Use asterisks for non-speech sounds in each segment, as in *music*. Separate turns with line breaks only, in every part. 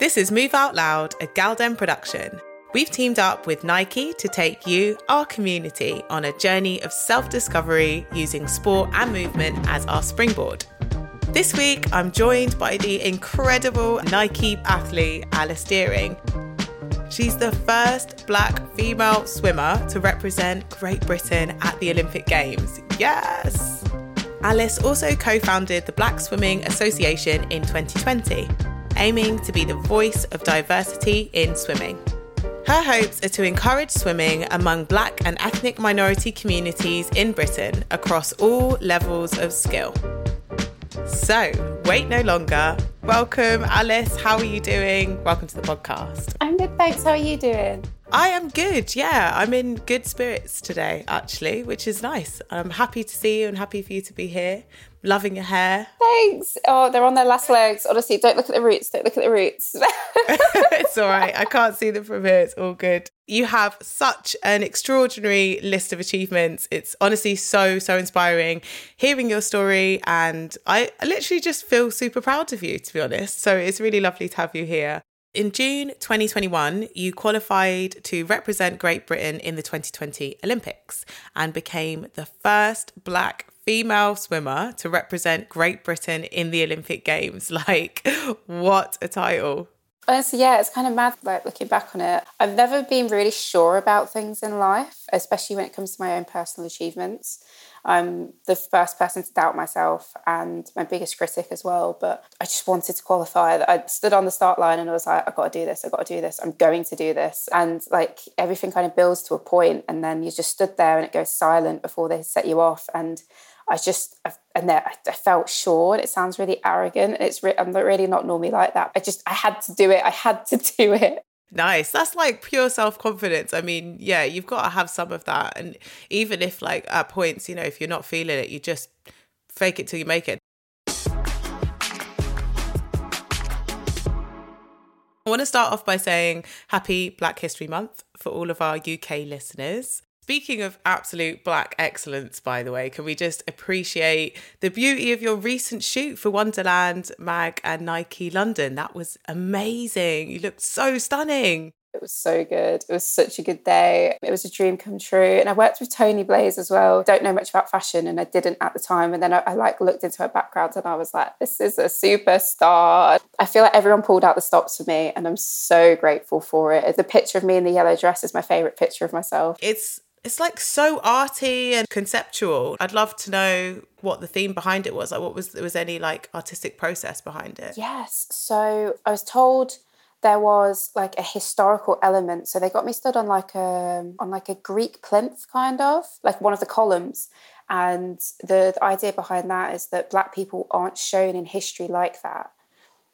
This is Move Out Loud, a gal-dem production. We've teamed up with Nike to take you, our community, on a journey of self discovery using sport and movement as our springboard. This week, I'm joined by the incredible Nike athlete Alice Dearing. She's the first black female swimmer to represent Great Britain at the Olympic Games. Yes! Alice also co founded the Black Swimming Association in 2020, aiming to be the voice of diversity in swimming. Her hopes are to encourage swimming among black and ethnic minority communities in Britain across all levels of skill. So, wait no longer. Welcome, Alice. How are you doing? Welcome to the podcast.
I'm good, thanks. How are you doing?
I am good. Yeah, I'm in good spirits today, actually, which is nice. I'm happy to see you and happy for you to be here. Loving your hair.
Thanks. Oh, they're on their last legs. Honestly, don't look at the roots. Don't look at the roots. *laughs* *laughs*
it's all right. I can't see them from here. It's all good. You have such an extraordinary list of achievements. It's honestly so, so inspiring hearing your story. And I literally just feel super proud of you, to be honest. So it's really lovely to have you here. In June 2021, you qualified to represent Great Britain in the 2020 Olympics and became the first black female swimmer to represent Great Britain in the Olympic Games. *laughs* Like, what a title!
Honestly, yeah, it's kind of mad, like looking back on it. I've never been really sure about things in life, especially when it comes to my own personal achievements. I'm the first person to doubt myself and my biggest critic as well. But I just wanted to qualify. I stood on the start line and I was like, I've got to do this. I've got to do this. I'm going to do this. And like everything kind of builds to a point, and then you just stood there and it goes silent before they set you off. And I just, and then I felt sure. And it sounds really arrogant. It's re- I'm really not normally like that. I just, I had to do it. I had to *laughs* do it.
Nice. That's like pure self confidence. I mean, yeah, you've got to have some of that. And even if, like, at points, you know, if you're not feeling it, you just fake it till you make it. I want to start off by saying happy Black History Month for all of our UK listeners. Speaking of absolute black excellence, by the way, can we just appreciate the beauty of your recent shoot for Wonderland, Mag, and Nike London? That was amazing. You looked so stunning.
It was so good. It was such a good day. It was a dream come true. And I worked with Tony Blaze as well. Don't know much about fashion and I didn't at the time. And then I, I, like looked into her background and I was like, this is a superstar. I feel like everyone pulled out the stops for me and I'm so grateful for it. The picture of me in the yellow dress is my favorite picture of myself.
It's it's like so arty and conceptual. I'd love to know what the theme behind it was. Like, what was there was any like artistic process behind it?
Yes. So I was told there was like a historical element. So they got me stood on like a on like a Greek plinth, kind of like one of the columns. And the, the idea behind that is that black people aren't shown in history like that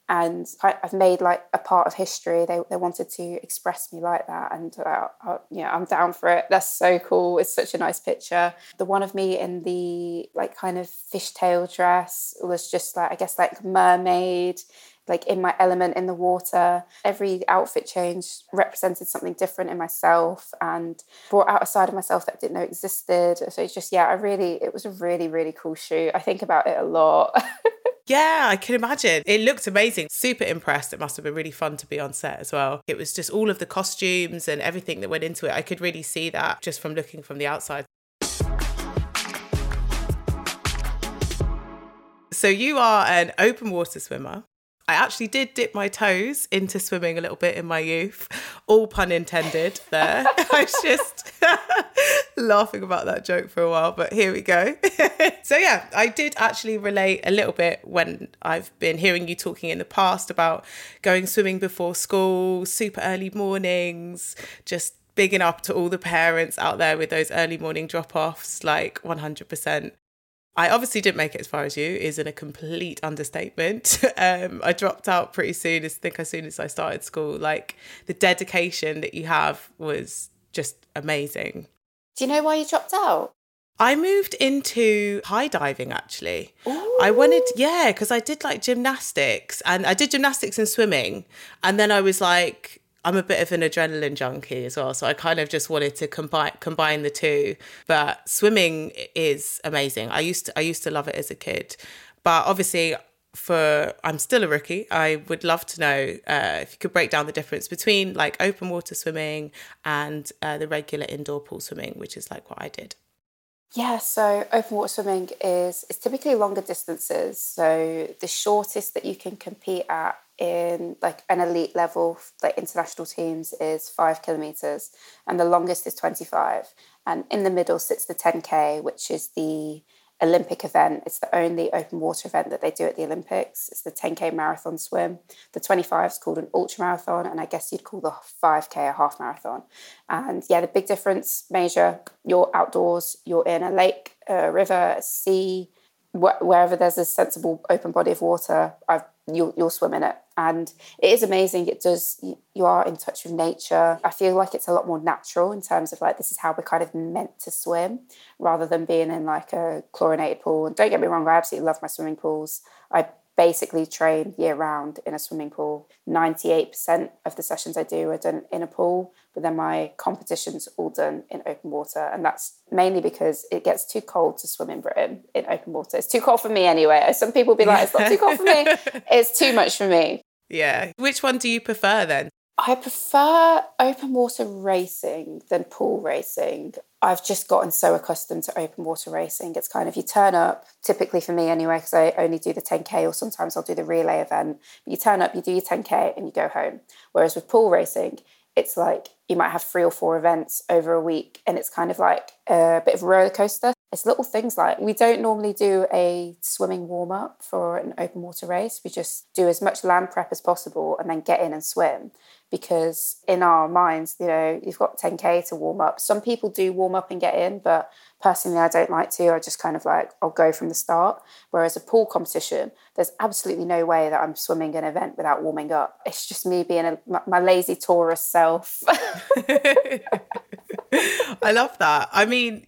and I, have made like a part of history. They, they wanted to express me like that, and uh, I, yeah, I'm down for it. That's so cool. It's such a nice picture. The one of me in the like kind of fishtail dress was just like I guess like mermaid, like in my element in the water. Every outfit change represented something different in myself and brought out a side of myself that I didn't know existed. So it's just yeah, I really it was a really really cool shoot. I think about it a lot. *laughs*
Yeah, I can imagine. It looked amazing. Super impressed. It must have been really fun to be on set as well. It was just all of the costumes and everything that went into it. I could really see that just from looking from the outside. So, you are an open water swimmer. I actually did dip my toes into swimming a little bit in my youth. All pun intended there. *laughs* I was just *laughs* laughing about that joke for a while, but here we go. *laughs* so, yeah, I did actually relate a little bit when I've been hearing you talking in the past about going swimming before school, super early mornings, just bigging up to all the parents out there with those early morning drop offs, like 100%. I obviously didn't make it as far as you, is in a complete understatement. *laughs* Um, I dropped out pretty soon, as think as soon as I started school. Like the dedication that you have was just amazing.
Do you know why you dropped out?
I moved into high diving actually. Ooh. I wanted, yeah, because I did like gymnastics and I did gymnastics and swimming. And then I was like, I'm a bit of an adrenaline junkie as well, so I kind of just wanted to combine combine the two. But swimming is amazing. I used to I used to love it as a kid, but obviously for I'm still a rookie. I would love to know uh, if you could break down the difference between like open water swimming and uh, the regular indoor pool swimming, which is like what I did.
Yeah, so open water swimming is it's typically longer distances. So the shortest that you can compete at in like an elite level, like international teams, is five kilometers, and the longest is twenty five. And in the middle sits the ten k, which is the Olympic event. It's the only open water event that they do at the Olympics. It's the 10k marathon swim. The 25 is called an ultra marathon, and I guess you'd call the 5k a half marathon. And yeah, the big difference major you're outdoors, you're in a lake, a river, a sea, wh- wherever there's a sensible open body of water, I've, you'll, you'll swim in it. And it is amazing. It does, you, are in touch with nature. I feel like it's a lot more natural in terms of like, this is how we're kind of meant to swim rather than being in like a chlorinated pool. And don't get me wrong, I absolutely love my swimming pools. I basically train year round in a swimming pool. 98% of the sessions I do are done in a pool, but then my competitions all done in open water. And that's mainly because it gets too cold to swim in Britain in open water. It's too cold for me anyway. Some people be like, it's not too cold for me. *laughs* It's too much for me.
Yeah. Which one do you prefer then?
I prefer open water racing than pool racing. I've just gotten so accustomed to open water racing. It's kind of you turn up, typically for me anyway, because I only do the 10K or sometimes I'll do the relay event. But you turn up, you do your 10K and you go home. Whereas with pool racing, it's like you might have three or four events over a week and it's kind of like a bit of a roller coaster. It's little things like we don't normally do a swimming warm up for an open water race. We just do as much land prep as possible and then get in and swim because in our minds, you know, you've got 10k to warm up. Some people do warm up and get in, but personally, I don't like to. I just kind of like I'll go from the start. Whereas a pool competition, there's absolutely no way that I'm swimming an event without warming up. It's just me being a, my lazy tourist self. *laughs*
I love that. I mean,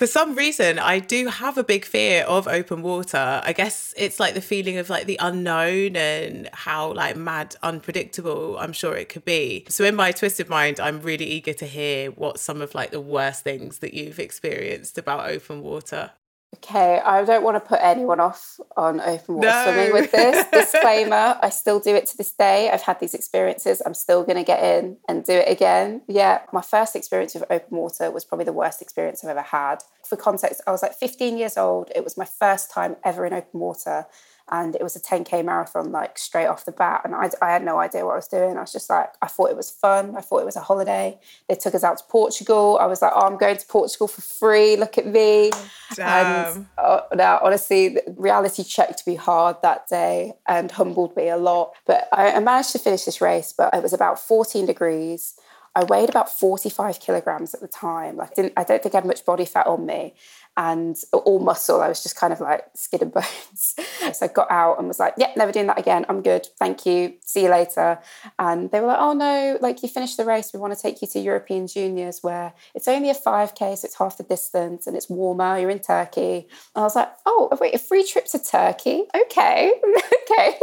for some reason i do have a big fear of open water. I guess it's like the feeling of like the unknown and how like mad unpredictable i'm sure it could be. So in my twisted mind i'm really eager to hear what some of like the worst things that you've experienced about open water
Okay, I don't want to put anyone off on open water no. swimming with this. *laughs* Disclaimer, I still do it to this day. I've had these experiences. I'm still going to get in and do it again. Yeah, my first experience with open water was probably the worst experience I've ever had. For context, I was like 15 years old. It was my first time ever in open water and it was a 10k marathon like straight off the bat and I, I had no idea what i was doing. I was just like i thought it was fun. I thought it was a holiday. They took us out to portugal. I was like oh i'm going to portugal for free. Look at me.
Damn.
and uh, now honestly reality checked me hard that day and humbled me a lot but I, I managed to finish this race but it was about 14 degrees I weighed about 45 kilograms at the time. Like, didn't, I don't think I had much body fat on me and all muscle. I was just kind of like skin and *laughs* bones. so I got out and was like, "Yep, yeah, never doing that again. I'm good. Thank you. See you later." And they were like, "Oh no, like you finished the race. We want to take you to European Juniors, where it's only a 5k, so it's half the distance and it's warmer. You're in Turkey." And I was like, "Oh, wait, a free trip to Turkey? Okay, *laughs* okay."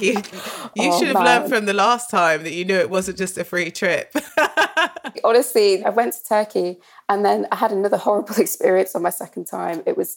You, *laughs* you oh, should have man. learned from the last time that you knew it wasn't just a free trip. *laughs*
Honestly, I went to Turkey and then I had another horrible *laughs* experience on my second time. It was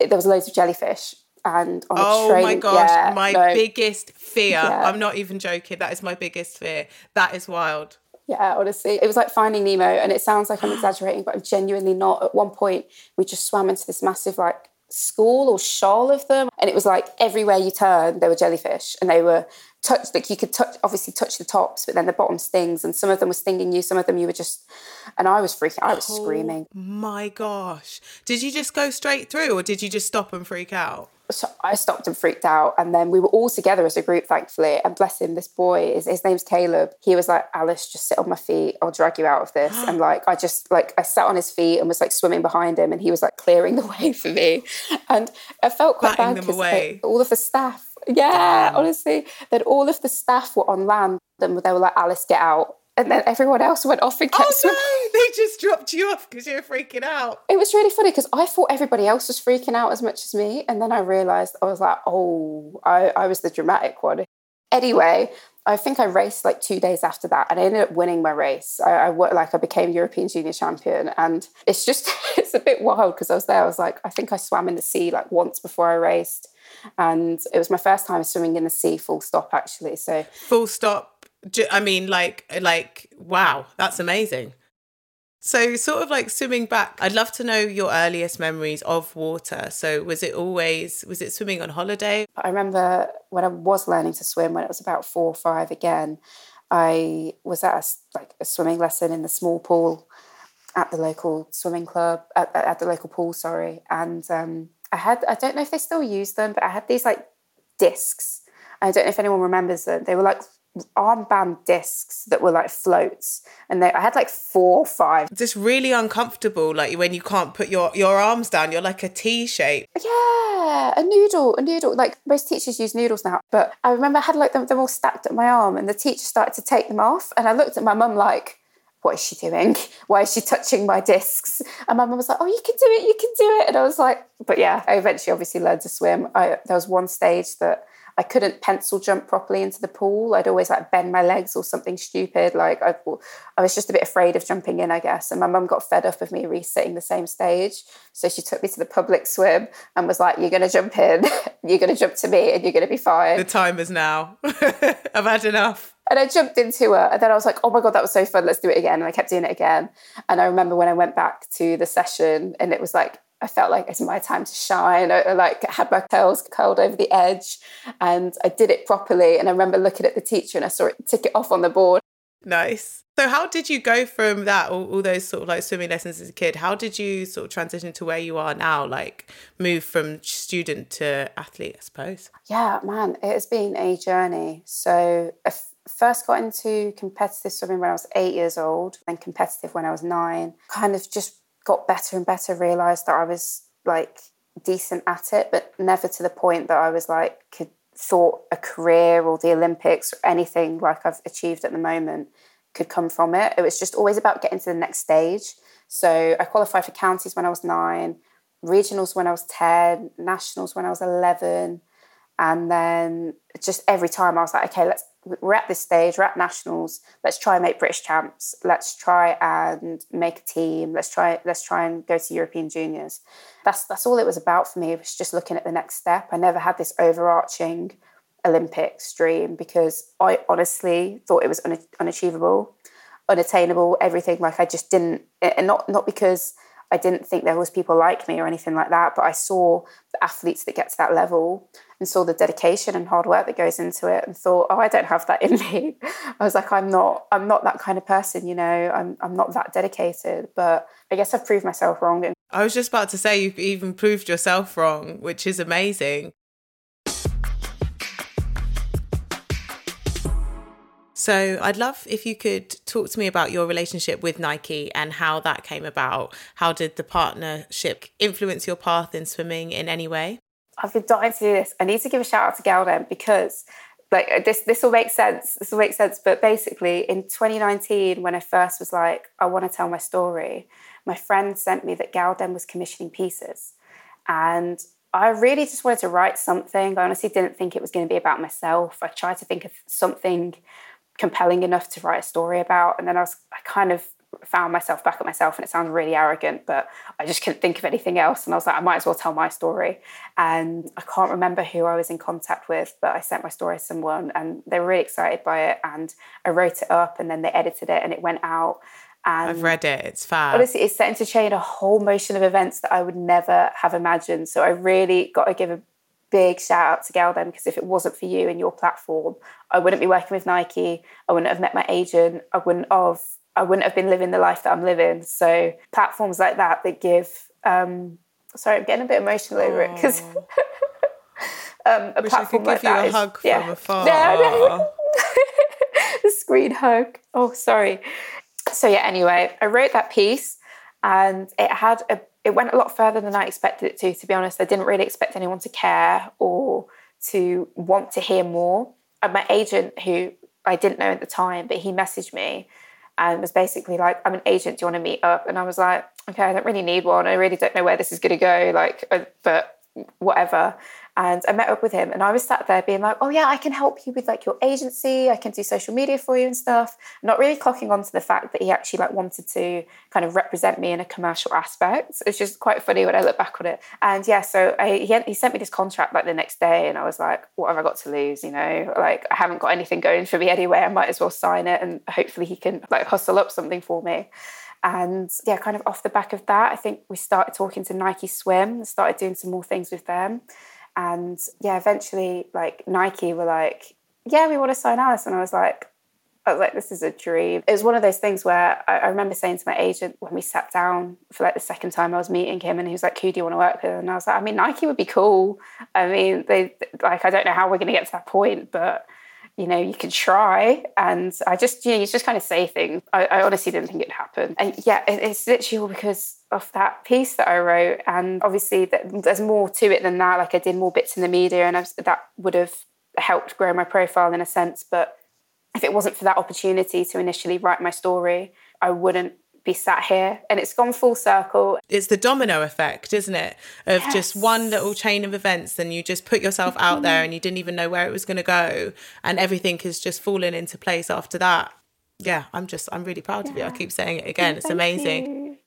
it, there was loads of jellyfish and on
oh
train,
my gosh, yeah, my no, biggest fear. Yeah. I'm not even joking. That is my biggest fear. That is wild.
Yeah, honestly, it was like finding Nemo, and it sounds like I'm exaggerating, but I'm genuinely not. At one point, we just swam into this massive like school or shoal of them. And it was like everywhere you turned, there were jellyfish and they were touched, like you could touch, obviously touch the tops, but then the bottom stings. And some of them were stinging you, some of them you were just, and I was freaking, I was oh, screaming.
My gosh. Did you just go straight through or did you just stop and freak out?
So I stopped and freaked out. And then we were all together as a group, thankfully. And bless him, this boy, his, his name's Caleb. He was like, Alice, just sit on my feet. I'll drag you out of this. *gasps* and like, I just like, I sat on his feet and was like swimming behind him. And he was like clearing the *laughs* way for me. And I felt quite
Batting
bad
because
all of the staff, yeah, Damn. honestly, that all of the staff were on land. And they were like, Alice, get out and then everyone else went off and kept
oh,
swimming.
No, *laughs* they just dropped you off because you were freaking out.
It was really funny because I thought everybody else was freaking out as much as me. And then I realized I was like, oh, I, I was the dramatic one. Anyway, I think I raced like two days after that and I ended up winning my race. I, I like I became European junior champion and it's just *laughs* it's a bit wild because I was there. I was like, I think I swam in the sea like once before I raced And it was my first time swimming in the sea, full stop, actually. So,
full stop. I mean, like, like, wow, that's amazing. So, sort of like swimming back, I'd love to know your earliest memories of water. So, was it always, was it swimming on holiday?
I remember when I was learning to swim, when it was about four or five again, I was at a, like a swimming lesson in the small pool at the local swimming club, at, at the local pool, sorry. And um, I had, I don't know if they still use them, but I had these like discs. I don't know if anyone remembers them. They were like armband discs that were like floats and they, i had like four or five
just really uncomfortable like when you can't put your your arms down you're like a t shape
yeah a noodle a noodle like most teachers use noodles now but i remember i had like them, them all stacked at my arm and the teacher started to take them off and i looked at my mum like what is she doing? *laughs* Why is she touching my discs? And my mum was like, oh, you can do it, you can do it. And I was like, but yeah, I eventually obviously learned to swim. I, there was one stage that I couldn't pencil jump properly into the pool. I'd always like bend my legs or something stupid. Like I, I was just a bit afraid of jumping in, I guess. And my mum got fed up of me resitting the same stage. So she took me to the public swim and was like, You're going to jump in, *laughs* you're going to jump to me, and you're going to be fine.
The time is now. *laughs* I've had enough.
And I jumped into it. And then I was like, oh my God, that was so fun. Let's do it again. And I kept doing it again. And I remember when I went back to the session and it was like, I felt like it's my time to shine. I, I like had my curls curled over the edge and I did it properly. And I remember looking at the teacher and I saw it tick it off on the board.
Nice. So how did you go from that, all, all, those sort of like swimming lessons as a kid? How did you sort of transition to where you are now, like move from student to athlete, I suppose?
Yeah, man, it has been a journey. So I f- first got into competitive swimming when I was eight years old, then competitive when I was nine. Kind of just got better and better, realized that I was like decent at it, but never to the point that I was like could thought a career or the Olympics or anything like I've achieved at the moment could come from it. It was just always about getting to the next stage. So I qualified for counties when I was nine, regionals when I was 10, nationals when I was 11. And then just every time I was like, okay, let's we're at this stage, we're at nationals. Let's try and make British champs. Let's try and make a team. Let's try let's try and go to European juniors. That's that's all it was about for me. It was just looking at the next step. I never had this overarching Olympics dream because I honestly thought it was un- unachievable, unattainable. Everything like I just didn't, and not not because I didn't think there was people like me or anything like that, but I saw the athletes that get to that level and saw the dedication and hard work that goes into it and thought, oh, I don't have that in me. *laughs* I was like, I'm not, I'm not that kind of person, you know, I'm I'm not that dedicated. But I guess I've proved myself wrong.
I was just about to say you've even proved yourself wrong, which is amazing. So I'd love if you could talk to me about your relationship with Nike and how that came about. How did the partnership influence your path in swimming in any way?
I've been dying to do this. I need to give a shout out to gal-dem because like uh, this this will make sense. This will make sense. But basically in 2019, when I first was like, I want to tell my story, my friend sent me that gal-dem was commissioning pieces. And I really just wanted to write something. I honestly didn't think it was going to be about myself. I tried to think of something compelling enough to write a story about. And then I was, I kind of found myself back at myself, and it sounds really arrogant, but I just couldn't think of anything else. And I was like, I might as well tell my story. And I can't remember who I was in contact with, but I sent my story to someone, and they were really excited by it. And I wrote it up, and then they edited it, and it went out. And
I've read it. It's fab.
Honestly, it's set into chain a whole motion of events that I would never have imagined. So I really got to give a big shout out to gal-dem because if it wasn't for you and your platform, I wouldn't be working with Nike. I wouldn't have met my agent. I wouldn't have. I wouldn't have been living the life that I'm living. So platforms like that that give. Um, sorry, I'm getting a bit emotional over it because. *laughs*
um, a Wish platform I could give like you a is, hug yeah. from afar.
No, no. *laughs* the screen hug. Oh, sorry. So yeah. Anyway, I wrote that piece, and it had a it went a lot further than I expected it to, to be honest. I didn't really expect anyone to care or to want to hear more. And my agent, who I didn't know at the time, but he messaged me and was basically like, I'm an agent, do you want to meet up? And I was like, okay, I don't really need one. I really don't know where this is going to go. Like, uh, but whatever. And I met up with him and I was sat there being like, oh, yeah, I can help you with like your agency. I can do social media for you and stuff. Not really clocking on to the fact that he actually like wanted to kind of represent me in a commercial aspect. It's just quite funny when I look back on it. And yeah, so I, he, he sent me this contract like the next day and I was like, what have I got to lose? You know, like I haven't got anything going for me anyway. I might as well sign it and hopefully he can like hustle up something for me. And yeah, kind of off the back of that, I think we started talking to Nike Swim, started doing some more things with them. And yeah, eventually, like Nike were like, "Yeah, we want to sign Alice," and I was like, "I was like, this is a dream." It was one of those things where I, I remember saying to my agent when we sat down for like the second time I was meeting him, and he was like, "Who do you want to work with?" And I was like, "I mean, Nike would be cool. I mean, they like I don't know how we're going to get to that point, but." You know, you can try. And I just, you know, you just kind of say things. I, I honestly didn't think it'd happen. And yeah, it, it's literally all because of that piece that I wrote. And obviously, that, there's more to it than that. Like I did more bits in the media, and I, that would have helped grow my profile in a sense. But if it wasn't for that opportunity to initially write my story, I wouldn't be sat here and it's gone full circle.
It's the domino effect, isn't it? Of yes. just one little chain of events and you just put yourself out there mm-hmm. and you didn't even know where it was going to go and everything has just fallen into place after that. Yeah, I'm just I'm really proud yeah. of you. I keep saying it again. It's amazing. You.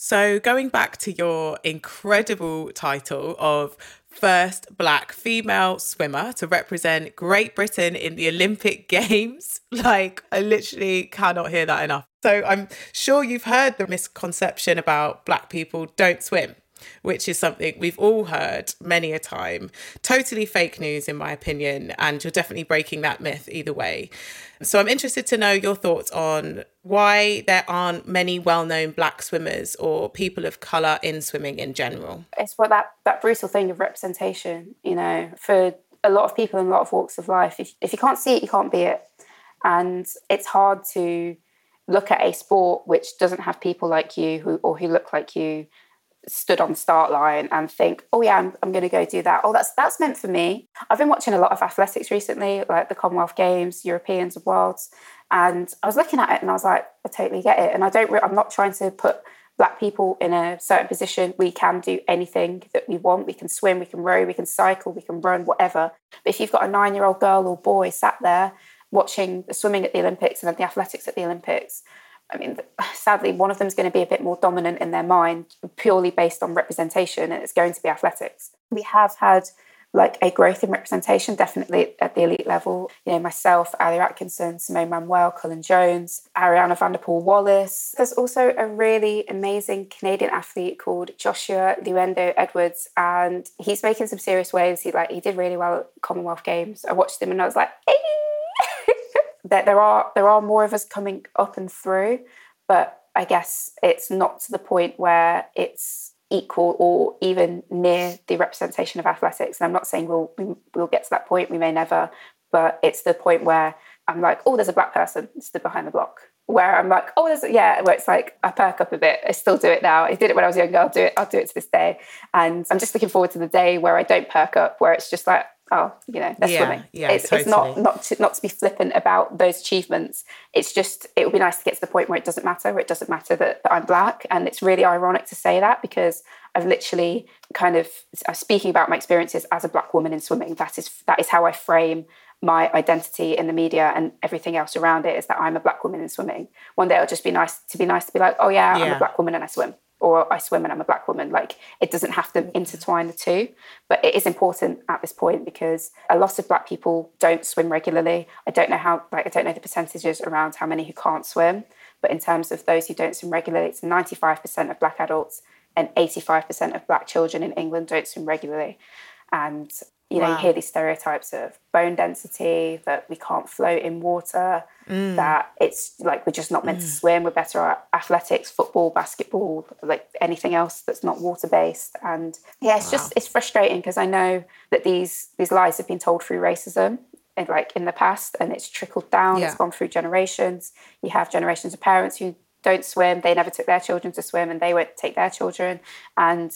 So, going back to your incredible title of first black female swimmer to represent Great Britain in the Olympic *laughs* Games, like, I literally cannot hear that enough. So, I'm sure you've heard the misconception about black people don't swim which is something we've all heard many a time. Totally fake news, in my opinion, and you're definitely breaking that myth either way. So I'm interested to know your thoughts on why there aren't many well-known black swimmers or people of color in swimming in general.
It's what that that brutal thing of representation, you know, for a lot of people in a lot of walks of life. If if you can't see it, you can't be it, and it's hard to look at a sport which doesn't have people like you who or who look like you stood on start line and think, oh yeah, I'm, I'm going to go do that. Oh, that's that's meant for me. I've been watching a lot of athletics recently, like the Commonwealth Games, Europeans, Worlds, and I was looking at it and I was like, I totally get it. And I don't, re- I'm not trying to put black people in a certain position. We can do anything that we want. We can swim, we can row, we can cycle, we can run, whatever. But if you've got a nine-year-old girl or boy sat there watching the swimming at the Olympics and the athletics at the Olympics I mean, sadly, one of them is going to be a bit more dominant in their mind, purely based on representation, and it's going to be athletics. We have had like a growth in representation, definitely at the elite level. You know, myself, Alia Atkinson, Simone Manuel, Cullen Jones, Arianna Vanderpool Wallace. There's also a really amazing Canadian athlete called Joshua Liendo Edwards, and he's making some serious waves. He like he did really well at Commonwealth Games. I watched him and I was like, hey! That there are there are more of us coming up and through, but I guess it's not to the point where it's equal or even near the representation of athletics. And I'm not saying we'll we'll get to that point. We may never, but it's the point where I'm like, oh, there's a black person stood behind the block. Where I'm like, oh, there's a, yeah, where it's like I perk up a bit. I still do it now. I did it when I was younger. I'll do it. I'll do it to this day. And I'm just looking forward to the day where I don't perk up, where it's just like, oh, you know, they're yeah, swimming. Yeah, it's, totally. it's not not to, not to be flippant about those achievements. It's just it would be nice to get to the point where it doesn't matter, where it doesn't matter that, that I'm black, and it's really ironic to say that because I've literally kind of I'm speaking about my experiences as a black woman in swimming. That is that is how I frame my identity in the media and everything else around it is that I'm a black woman in swimming. One day it'll just be nice to be nice to be like, oh yeah, yeah. I'm a black woman and I swim or I swim and I'm a black woman. Like it doesn't have to intertwine the two, but it is important at this point because a lot of black people don't swim regularly. I don't know how, like, I don't know the percentages around how many who can't swim, but in terms of those who don't swim regularly, it's 95% of black adults and 85% of black children in England don't swim regularly. And you know, wow. you hear these stereotypes of bone density, that we can't float in water, mm. that it's like we're just not meant mm. to swim, we're better at athletics, football, basketball, like anything else that's not water based. And yeah, it's wow. just it's frustrating because I know that these these lies have been told through racism in, like in the past and it's trickled down, yeah. it's gone through generations. You have generations of parents who don't swim, they never took their children to swim and they won't take their children. And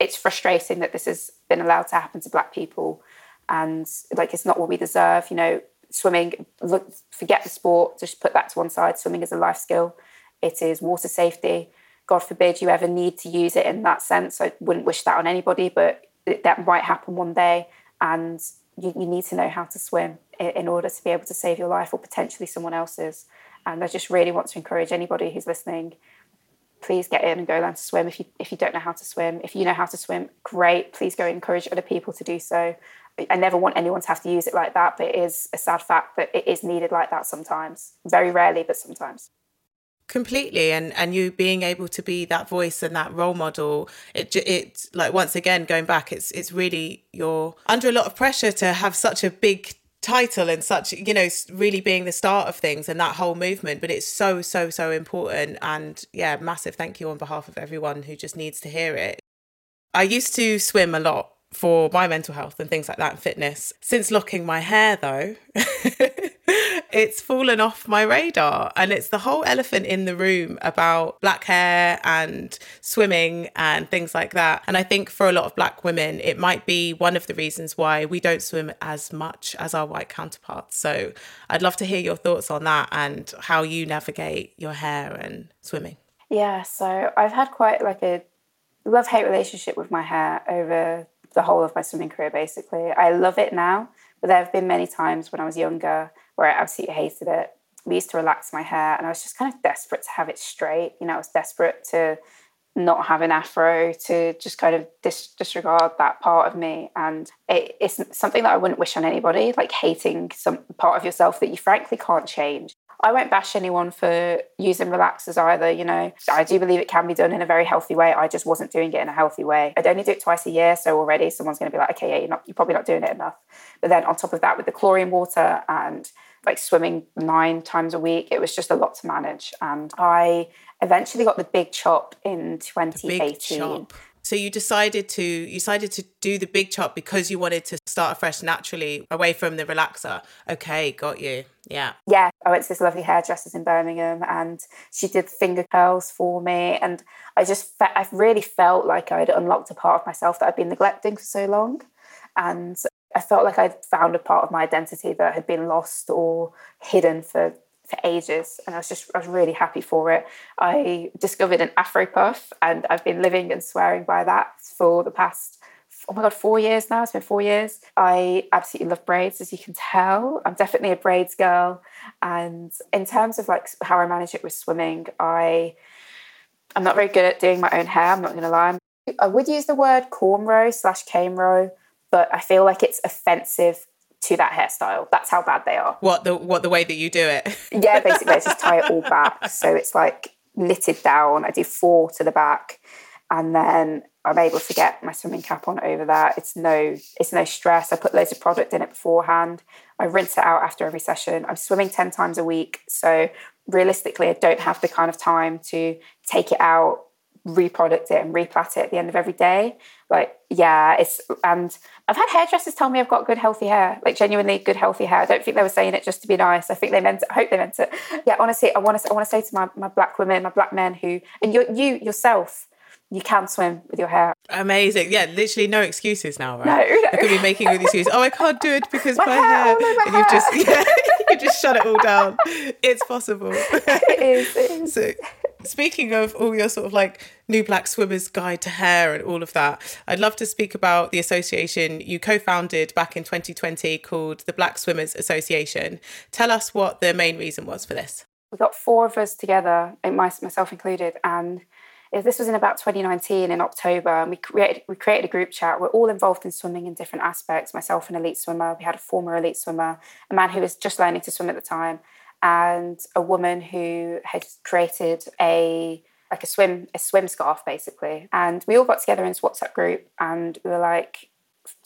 it's frustrating that this has been allowed to happen to black people. And like it's not what we deserve you know. Swimming look forget the sport just put that to one side. Swimming is a life skill. It is water safety. God forbid you ever need to use it in that sense. I wouldn't wish that on anybody but that might happen one day. And you, you need to know how to swim in, in order to be able to save your life or potentially someone else's. And I just really want to encourage anybody who's listening please get in and go learn to swim. If you if you don't know how to swim if you know how to swim great. Please go encourage other people to do so. I never want anyone to have to use it like that but it is a sad fact that it is needed like that sometimes. Very rarely but sometimes.
Completely. And and you being able to be that voice and that role model it it like once again going back it's it's really you're under a lot of pressure to have such a big title and such you know really being the start of things and that whole movement but it's so so so important. And yeah massive thank you on behalf of everyone who just needs to hear it. I used to swim a lot for my mental health and things like that and fitness. Since locking my hair though *laughs* it's fallen off my radar. And it's the whole elephant in the room about black hair and swimming and things like that. And I think for a lot of black women, it might be one of the reasons why we don't swim as much as our white counterparts. So I'd love to hear your thoughts on that and how you navigate your hair and swimming.
Yeah, so I've had quite like a love hate relationship with my hair over the whole of my swimming career, basically. I love it now, but there have been many times when I was younger where I absolutely hated it. We used to relax my hair, and I was just kind of desperate to have it straight. You know, I was desperate to not have an afro, to just kind of dis- disregard that part of me. And it, it's something that I wouldn't wish on anybody, like hating some part of yourself that you frankly can't change. I won't bash anyone for using relaxers either. You know, I do believe it can be done in a very healthy way. I just wasn't doing it in a healthy way. I'd only do it twice a year, so already someone's going to be like, okay, yeah, you're not, you're probably not doing it enough. But then on top of that, with the chlorine water and like swimming nine times a week. It was just a lot to manage. And I eventually got the big chop in 2018.
So you decided to you decided to do the big chop because you wanted to start afresh naturally away from the relaxer. Okay, got you. Yeah.
Yeah. I went to this lovely hairdresser's in Birmingham and she did finger curls for me. And I just fe- I really felt like I'd unlocked a part of myself that I'd been neglecting for so long. And I felt like I'd found a part of my identity that had been lost or hidden for for ages and I was just I was really happy for it. I discovered an afro puff and I've been living and swearing by that for the past oh my god 4 years now it's been 4 years. I absolutely love braids as you can tell. I'm definitely a braids girl and in terms of like how I manage it with swimming I I'm not very good at doing my own hair I'm not going to lie. I would use the word cornrow slash cane row but I feel like it's offensive to that hairstyle. That's how bad they are.
What the what the way that you do it?
yeah, *laughs* basically I just tie it all back. So it's like knitted down. I do four to the back and then I'm able to get my swimming cap on over that. It's no it's no stress. I put loads of product in it beforehand. I rinse it out after every session. I'm swimming 10 times a week. So realistically I don't have the kind of time to take it out reproduct it and replat it at the end of every day. Like, yeah, it's and I've had hairdressers tell me I've got good healthy hair, like genuinely good healthy hair. I don't think they were saying it just to be nice. I think they meant it. I hope they meant it. Yeah, honestly, I want to I want to say to my, my black women, my black men who and you you yourself you can swim with your hair.
Amazing. Yeah, literally no excuses now, right?
No, no.
I could be making all these excuses. Oh, I can't do it because my, my hair. hair. Oh, no, my and hair. you've just *laughs* yeah, you just shut it all down. It's possible. *laughs*
It is. It *laughs* is.
So, speaking of all your sort of like new black swimmers guide to hair and all of that, I'd love to speak about the association you co-founded back in 2020 called the Black Swimmers Association. Tell us what the main reason was for this.
We got four of us together, myself included, and this was in about 2019 in October, and we created we created a group chat. We're all involved in swimming in different aspects. Myself, an elite swimmer. We had a former elite swimmer, a man who was just learning to swim at the time, and a woman who had created a like a swim a swim scarf basically. And we all got together in this WhatsApp group, and we were like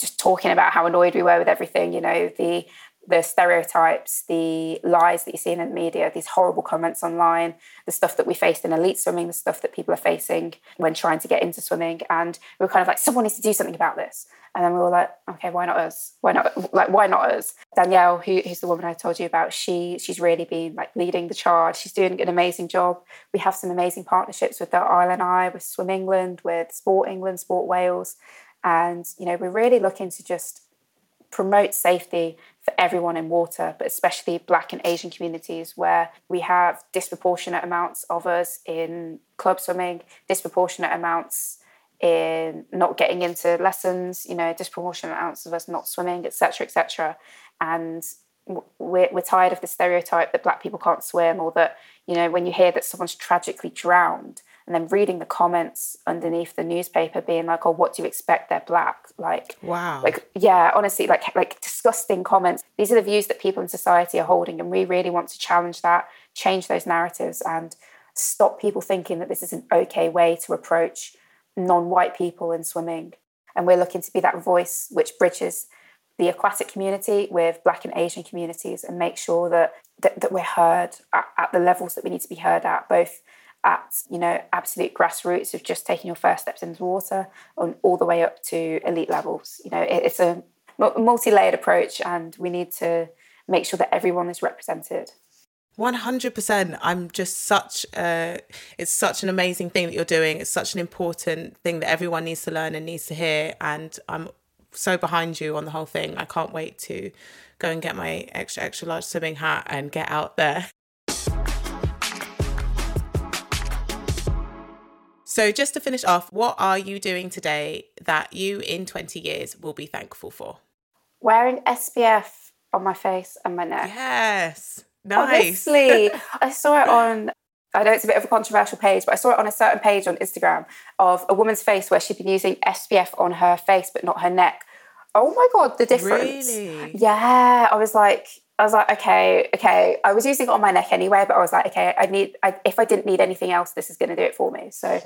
just talking about how annoyed we were with everything. You know, the the stereotypes, the lies that you see in the media, these horrible comments online, the stuff that we faced in elite swimming, the stuff that people are facing when trying to get into swimming. And we were kind of like, someone needs to do something about this. And then we were like, okay, why not us? Why not like why not us? Danielle, who, who's the woman I told you about, she she's really been like leading the charge. She's doing an amazing job. We have some amazing partnerships with the RNLI, with Swim England, with Sport England, Sport Wales. And you know, we're really looking to just promote safety for everyone in water, but especially Black and Asian communities where we have disproportionate amounts of us in club swimming, disproportionate amounts in not getting into lessons, you know, disproportionate amounts of us not swimming, etc., etc. And we're, we're tired of the stereotype that black people can't swim or that, you know, when you hear that someone's tragically drowned and then reading the comments underneath the newspaper being like, oh, what do you expect? They're black. Like,
wow.
Like, yeah, honestly, like, like disgusting comments. These are the views that people in society are holding. And we really want to challenge that, change those narratives and stop people thinking that this is an okay way to approach non-white people in swimming and we're looking to be that voice which bridges the aquatic community with black and asian communities and make sure that that, that we're heard at, at, the levels that we need to be heard at both at you know absolute grassroots of just taking your first steps into water and all the way up to elite levels. You know it, it's a multi-layered approach and we need to make sure that everyone is represented.
100% i'm just such a it's such an amazing thing that you're doing. It's such an important thing that everyone needs to learn and needs to hear. And i'm so behind you on the whole thing. I can't wait to go and get my extra extra large swimming hat and get out there so just to finish off what are you doing today that you in 20 years will be thankful for
wearing spf on my face and my neck
yes Nice.
Honestly, I *laughs* saw it on. I know it's a bit of a controversial page, but I saw it on a certain page on Instagram of a woman's face where she'd been using SPF on her face but not her neck. Oh my god, the difference!
Really?
Yeah, I was like, I was like, okay, okay. I was using it on my neck anyway, but I was like, okay, I need. I, if I didn't need anything else, this is going to do it for me. So,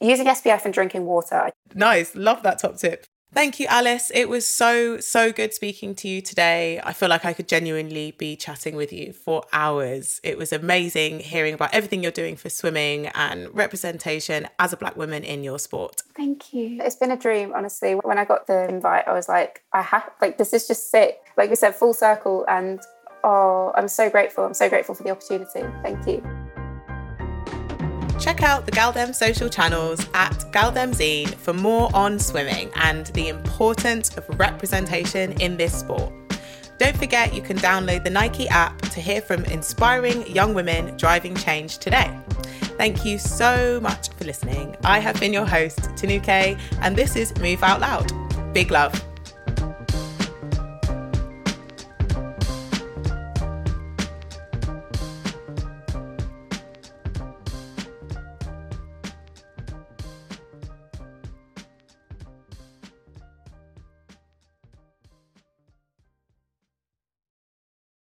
using SPF and drinking water.
Nice, love that top tip. Thank you, Alice. It was so, so good speaking to you today. I feel like I could genuinely be chatting with you for hours. It was amazing hearing about everything you're doing for swimming and representation as a Black woman in your sport.
Thank you. It's been a dream, honestly. When I got the invite, I was like, I have, like, this is just sick. Like we said, full circle. And oh, I'm so grateful. I'm so grateful for the opportunity. Thank you.
Check out the gal-dem social channels at GaldemZine for more on swimming and the importance of representation in this sport. Don't forget you can download the Nike app to hear from inspiring young women driving change today. Thank you so much for listening. I have been your host, Tinuke, and this is Move Out Loud. Big love.